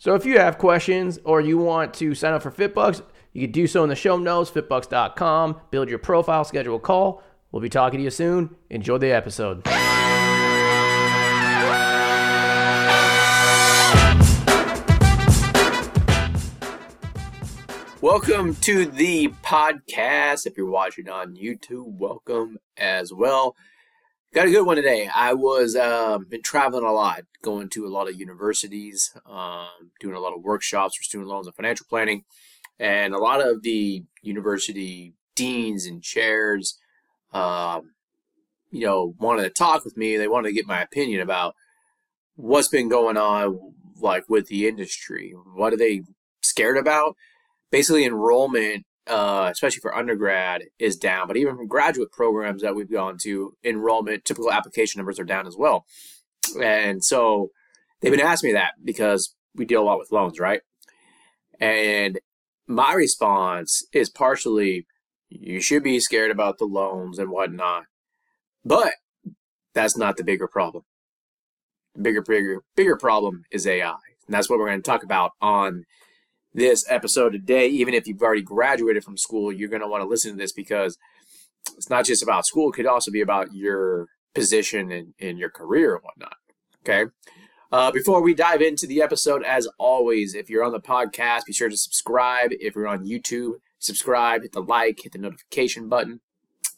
So if you have questions or you want to sign up for FitBUX, you can do so in the show notes, fitbux.com. Build your profile, schedule a call. We'll be talking to you soon. Enjoy the episode. Welcome to the podcast. If you're watching on YouTube, welcome as well. Got a good one today. I was uh, been traveling a lot, going to a lot of universities, um, doing a lot of workshops for student loans and financial planning, and a lot of the university deans and chairs, um, you know, wanted to talk with me. They wanted to get my opinion about what's been going on, like with the industry. What are they scared about? Basically, enrollment uh, especially for undergrad, is down. But even from graduate programs that we've gone to, enrollment, typical application numbers are down as well. And so they've been asking me that because we deal a lot with loans, right? And my response is partially, you should be scared about the loans and whatnot. But that's not the bigger problem. The bigger, bigger, bigger problem is AI. And that's what we're going to talk about on this episode today. Even if you've already graduated from school, you're going to want to listen to this because it's not just about school, it could also be about your position in, in your career and whatnot. Okay. Uh, before we dive into the episode, as always, if you're on the podcast, be sure to subscribe. If you're on YouTube, subscribe, hit the like, hit the notification button.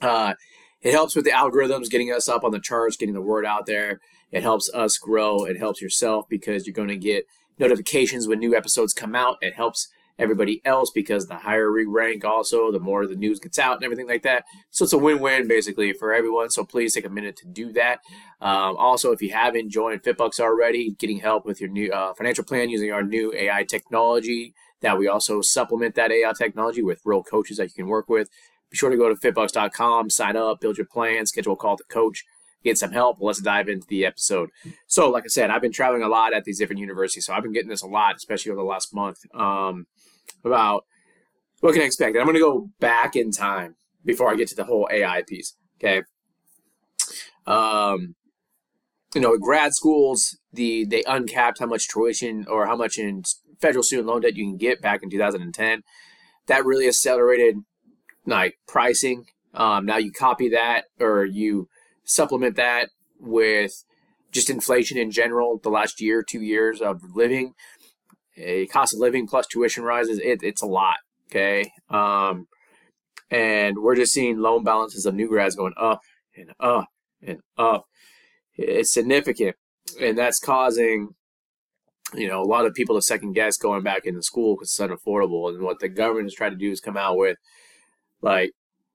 Uh, it helps with the algorithms, getting us up on the charts, getting the word out there. It helps us grow. It helps yourself because you're going to get notifications when new episodes come out. It helps everybody else because the higher we rank, also, the more the news gets out and everything like that. So it's a win win basically for everyone. So please take a minute to do that. Um, also, if you haven't joined FitBUX already, getting help with your new uh, financial plan using our new AI technology, that we also supplement that AI technology with real coaches that you can work with. Be sure to go to fitbux.com, sign up, build your plan, schedule a call to coach get some help. Let's dive into the episode. So, like I said, I've been traveling a lot at these different universities, so I've been getting this a lot, especially over the last month, um, about what can I expect. And I'm going to go back in time before I get to the whole AI piece. Okay. Um, you know, grad schools, the they uncapped how much tuition or how much in federal student loan debt you can get back in 2010. That really accelerated like pricing. Um, now you copy that or you supplement that with just inflation in general, the last year, two years of living, a cost of living plus tuition rises, it, it's a lot. Okay. Um, and we're just seeing loan balances of new grads going up and up and up. It's significant. And that's causing, you know, a lot of people to second guess going back into school because it's unaffordable. And what the government is trying to do is come out with like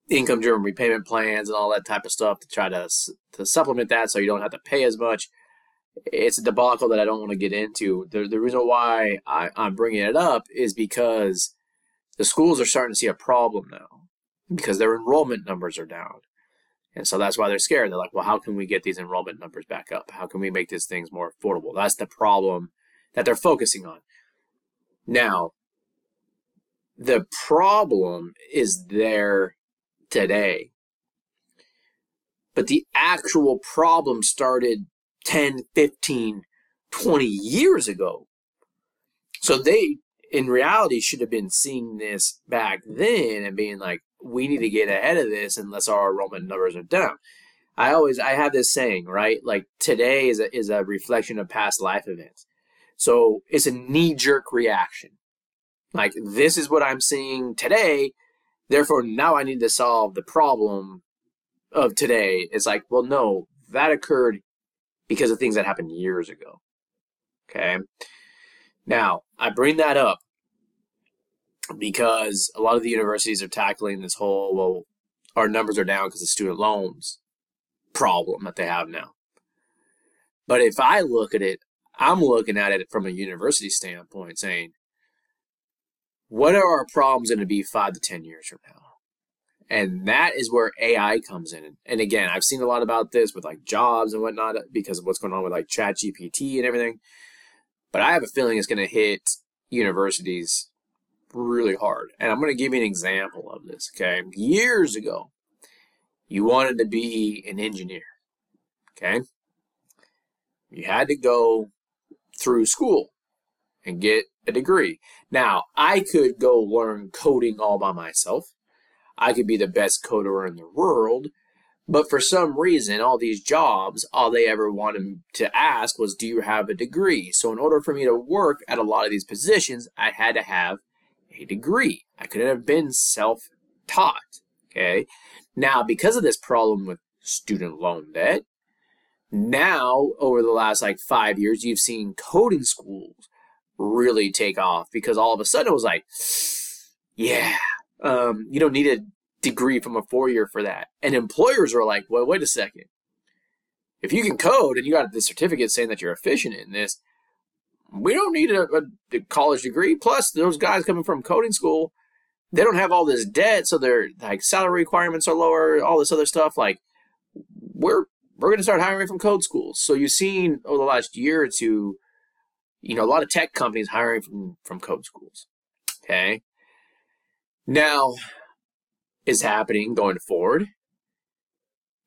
income driven repayment plans and all that type of stuff to try to to supplement that so you don't have to pay as much. It's a debacle that I don't want to get into. The, the reason why I, I'm bringing it up is because the schools are starting to see a problem now because their enrollment numbers are down. And so that's why they're scared. They're like, well, how can we get these enrollment numbers back up? How can we make these things more affordable? That's the problem that they're focusing on. Now, the problem is there today. But the actual problem started 10, 15, 20 years ago. So they, in reality, should have been seeing this back then and being like, we need to get ahead of this unless our enrollment numbers are down. I always I have this saying, right? Like today is a, is a reflection of past life events. So it's a knee jerk reaction. Like this is what I'm seeing today. Therefore, now I need to solve the problem of today. It's like, well, no, that occurred because of things that happened years ago. Okay. Now, I bring that up because a lot of the universities are tackling this whole, well, our numbers are down because of student loans problem that they have now. But if I look at it, I'm looking at it from a university standpoint, saying, what are our problems going to be five to 10 years from now? And that is where AI comes in. And again, I've seen a lot about this with like jobs and whatnot uh, because of what's going on with like Chat GPT and everything. But I have a feeling it's going to hit universities really hard. And I'm going to give you an example of this. Okay. Years ago, you wanted to be an engineer. Okay. You had to go through school and get a degree. Now, I could go learn coding all by myself. I could be the best coder in the world. But for some reason, all these jobs, all they ever wanted to ask was, Do you have a degree? So, in order for me to work at a lot of these positions, I had to have a degree. I couldn't have been self taught. Okay. Now, because of this problem with student loan debt, now over the last like five years, you've seen coding schools really take off because all of a sudden it was like, yeah, um, you don't need a degree from a four year for that. And employers were like, well, wait a second. If you can code and you got the certificate saying that you're efficient in this, we don't need a, a, college degree. Plus, those guys coming from coding school, they don't have all this debt, so their like salary requirements are lower, all this other stuff. Like, we're we're going to start hiring from code schools. So you've seen over the last year or two, you know, a lot of tech companies hiring from from code schools. Okay. Now, is happening going forward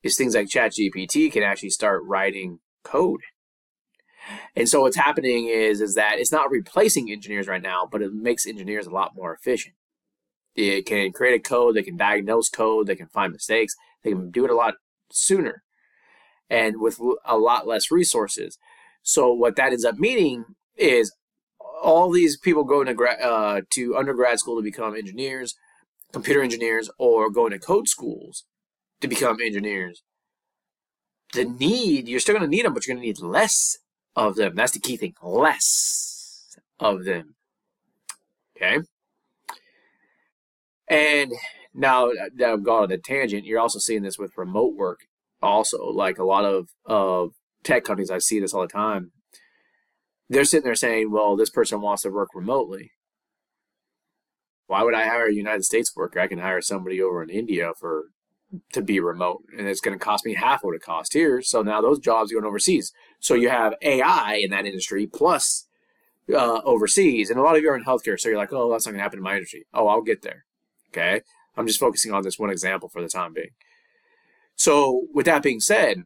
is things like ChatGPT can actually start writing code. And so what's happening is is that it's not replacing engineers right now, but it makes engineers a lot more efficient. It can create a code, they can diagnose code, they can find mistakes, they can do it a lot sooner and with a lot less resources. So what that ends up meaning is all these people going to gra- uh, to undergrad school to become engineers, computer engineers, or going to code schools to become engineers. The need you're still going to need them, but you're going to need less of them. That's the key thing. Less of them. Okay. And now that I've gone on a tangent, you're also seeing this with remote work also like a lot of of tech companies i see this all the time they're sitting there saying well this person wants to work remotely. Why would i hire a united states worker? I can hire somebody over in india for to be remote and it's going to cost me half what it costs here. So now those jobs are going overseas. So you have ai in that industry plus uh, overseas and a lot of you are in healthcare so you're like oh that's not going to happen in my industry. Oh i'll get there okay? I'm just focusing on this one example for the time being. So, with that being said,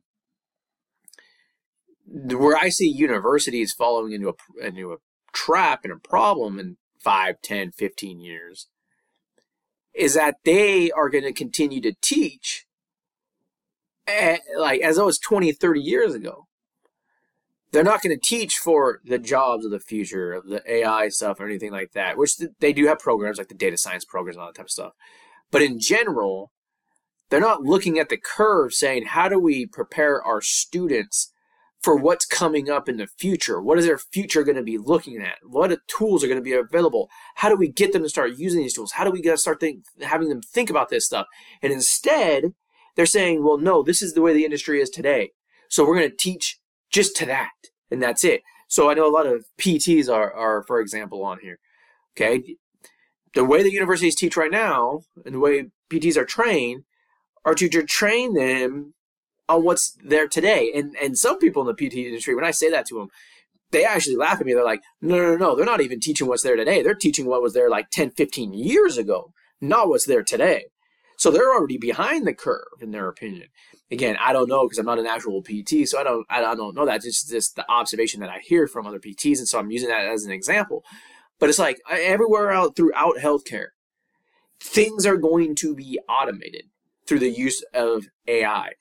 where I see universities falling into a, into a trap and a problem in 5, 10, 15 years is that they are going to continue to teach at, like as though it's 20, 30 years ago. They're not going to teach for the jobs of the future, of the AI stuff or anything like that, which they do have programs like the data science programs and all that type of stuff. But in general, they're not looking at the curve saying, how do we prepare our students for what's coming up in the future? What is their future going to be looking at? What tools are going to be available? How do we get them to start using these tools? How do we get start think, having them think about this stuff? And instead, they're saying, well, no, this is the way the industry is today. So we're going to teach just to that. And that's it. So I know a lot of PTs are, are, for example, on here. Okay. The way the universities teach right now and the way PTs are trained are to, to train them on what's there today. And and some people in the PT industry, when I say that to them, they actually laugh at me. They're like, no, no, no, they're not even teaching what's there today. They're teaching what was there like 10, 15 years ago, not what's there today. So they're already behind the curve, in their opinion. Again, I don't know because I'm not an actual PT, so I don't, I don't know that. It's just the observation that I hear from other PTs, and so I'm using that as an example. But it's like everywhere out throughout healthcare, things are going to be automated through the use of AI.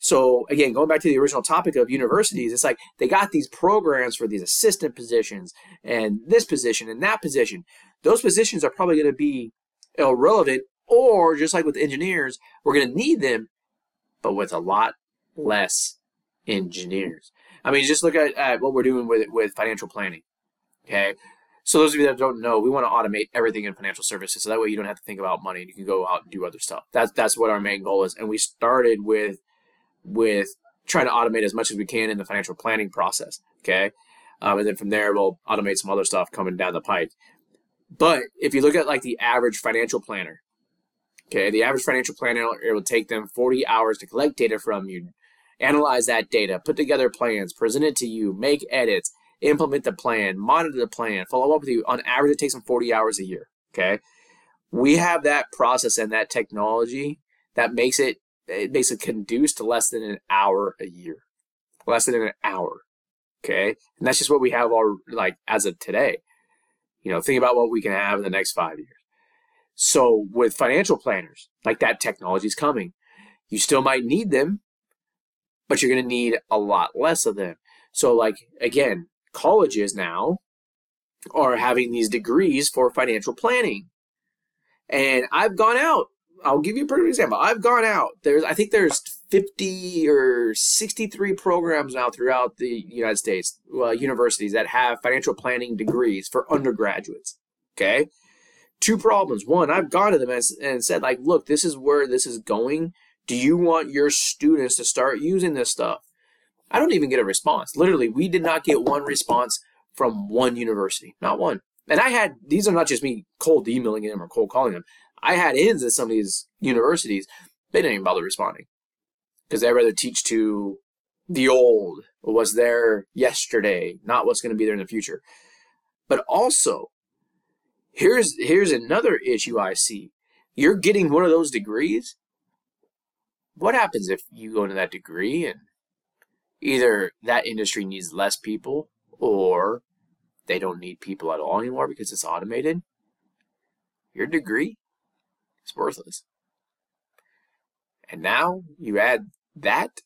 So again, going back to the original topic of universities, it's like they got these programs for these assistant positions and this position and that position. Those positions are probably going to be irrelevant, or just like with engineers, we're going to need them, but with a lot less engineers. I mean, just look at, at what we're doing with with financial planning. Okay, so those of you that don't know, we want to automate everything in financial services, so that way you don't have to think about money and you can go out and do other stuff. That's that's what our main goal is. And we started with with trying to automate as much as we can in the financial planning process. Okay. Um, and then from there, we'll automate some other stuff coming down the pike. But if you look at like the average financial planner, okay, the average financial planner, it will take them 40 hours to collect data from you, analyze that data, put together plans, present it to you, make edits, implement the plan, monitor the plan, follow up with you. On average, it takes them 40 hours a year. Okay. We have that process and that technology that makes it, Eh, it basically conduce to less than an hour a year. Less than an hour. Okay. And that's just what we have all like as of today. You know, think about what we can have in the next five years. So with financial planners, like that technology is coming. You still might need them, but you're going to need a lot less of them. So like again, colleges now are having these degrees for financial planning. And I've gone out. I'll give you a perfect example. I've gone out. There's I think there's 50 or 63 programs now throughout the United States, uh, universities that have financial planning degrees for undergraduates. Okay? Two problems. One, I've gone to them and, and said like, "Look, this is where this is going. Do you want your students to start using this stuff?" I don't even get a response. Literally, we did not get one response from one university, not one. And I had these are not just me cold emailing them or cold calling them. I had ins at some of these universities. They didn't even bother responding because they'd rather teach to the old, what was there yesterday, not what's going to be there in the future. But also, here's here's another issue I see. You're getting one of those degrees. What happens if you go into that degree and either that industry needs less people or they don't need people at all anymore because it's automated, your degree is worthless. And now you add that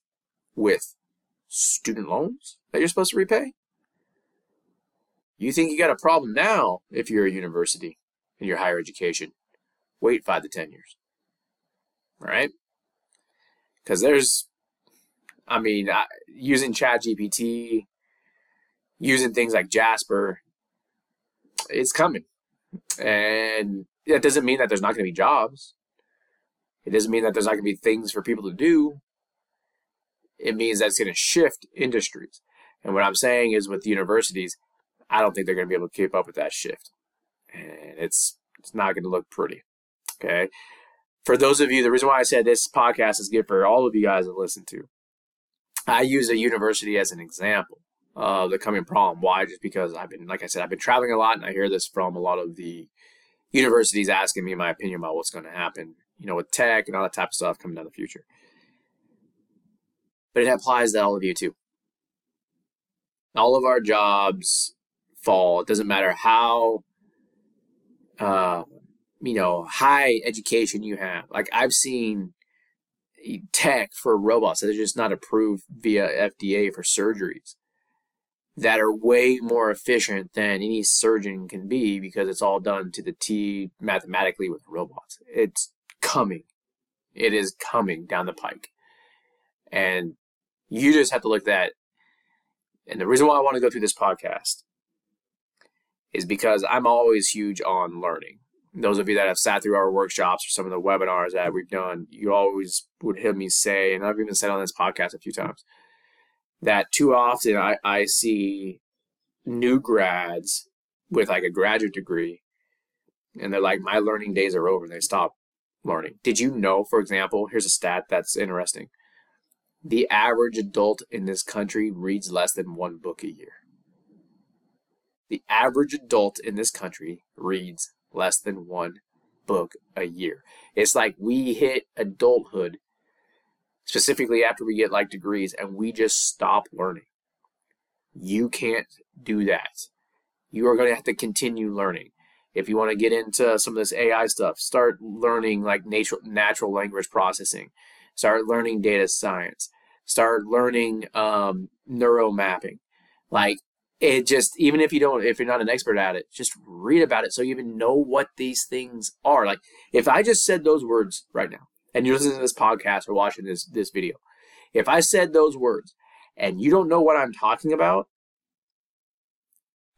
with student loans that you're supposed to repay. You think you got a problem now if you're a university in your higher education. Wait five to ten years. Right? Because there's I mean, uh, using ChatGPT, using things like Jasper, it's coming. And that doesn't mean that there's not going to be jobs. It doesn't mean that there's not going to be things for people to do. It means that it's going to shift industries. And what I'm saying is with universities, I don't think they're going to be able to keep up with that shift. And it's it's not going to look pretty. Okay. For those of you, the reason why I said this podcast is good for all of you guys to listen to I use a university as an example of the coming problem. Why? Just because I've been, like I said, I've been traveling a lot, and I hear this from a lot of the universities asking me my opinion about what's going to happen, you know, with tech and all that type of stuff coming down the future. But it applies to all of you too. All of our jobs fall. It doesn't matter how, uh, you know, high education you have. Like I've seen tech for robots that are just not approved via FDA for surgeries that are way more efficient than any surgeon can be because it's all done to the T mathematically with robots. It's coming. It is coming down the pike. And you just have to look at that. And the reason why I want to go through this podcast is because I'm always huge on learning those of you that have sat through our workshops or some of the webinars that we've done, you always would hear me say, and I've even said on this podcast a few times, that too often I, I see new grads with like a graduate degree and they're like, my learning days are over and they stop learning. Did you know, for example, here's a stat that's interesting. The average adult in this country reads less than one book a year. The average adult in this country reads less than one book a year. It's like we hit adulthood, specifically after we get like degrees, and we just stop learning. You can't do that. You are going to have to continue learning. If you want to get into some of this AI stuff, start learning like natural natural language processing. Start learning data science. Start learning um, neuro mapping. Like it just even if you don't if you're not an expert at it just read about it so you even know what these things are like if i just said those words right now and you're listening to this podcast or watching this this video if i said those words and you don't know what i'm talking about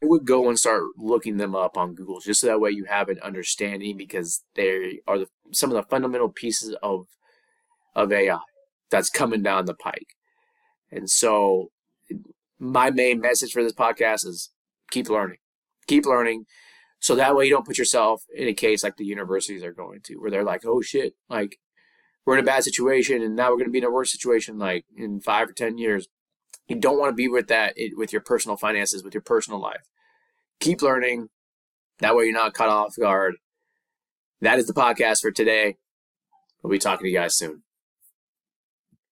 I would go and start looking them up on Google just so that way you have an understanding because they are the, some of the fundamental pieces of of AI that's coming down the pike. And so my main message for this podcast is keep learning, keep learning. So that way you don't put yourself in a case like the universities are going to, where they're like, oh shit, like we're in a bad situation and now we're going to be in a worse situation like in five or 10 years. You don't want to be with that with your personal finances, with your personal life. Keep learning. That way you're not caught off guard. That is the podcast for today. We'll be talking to you guys soon.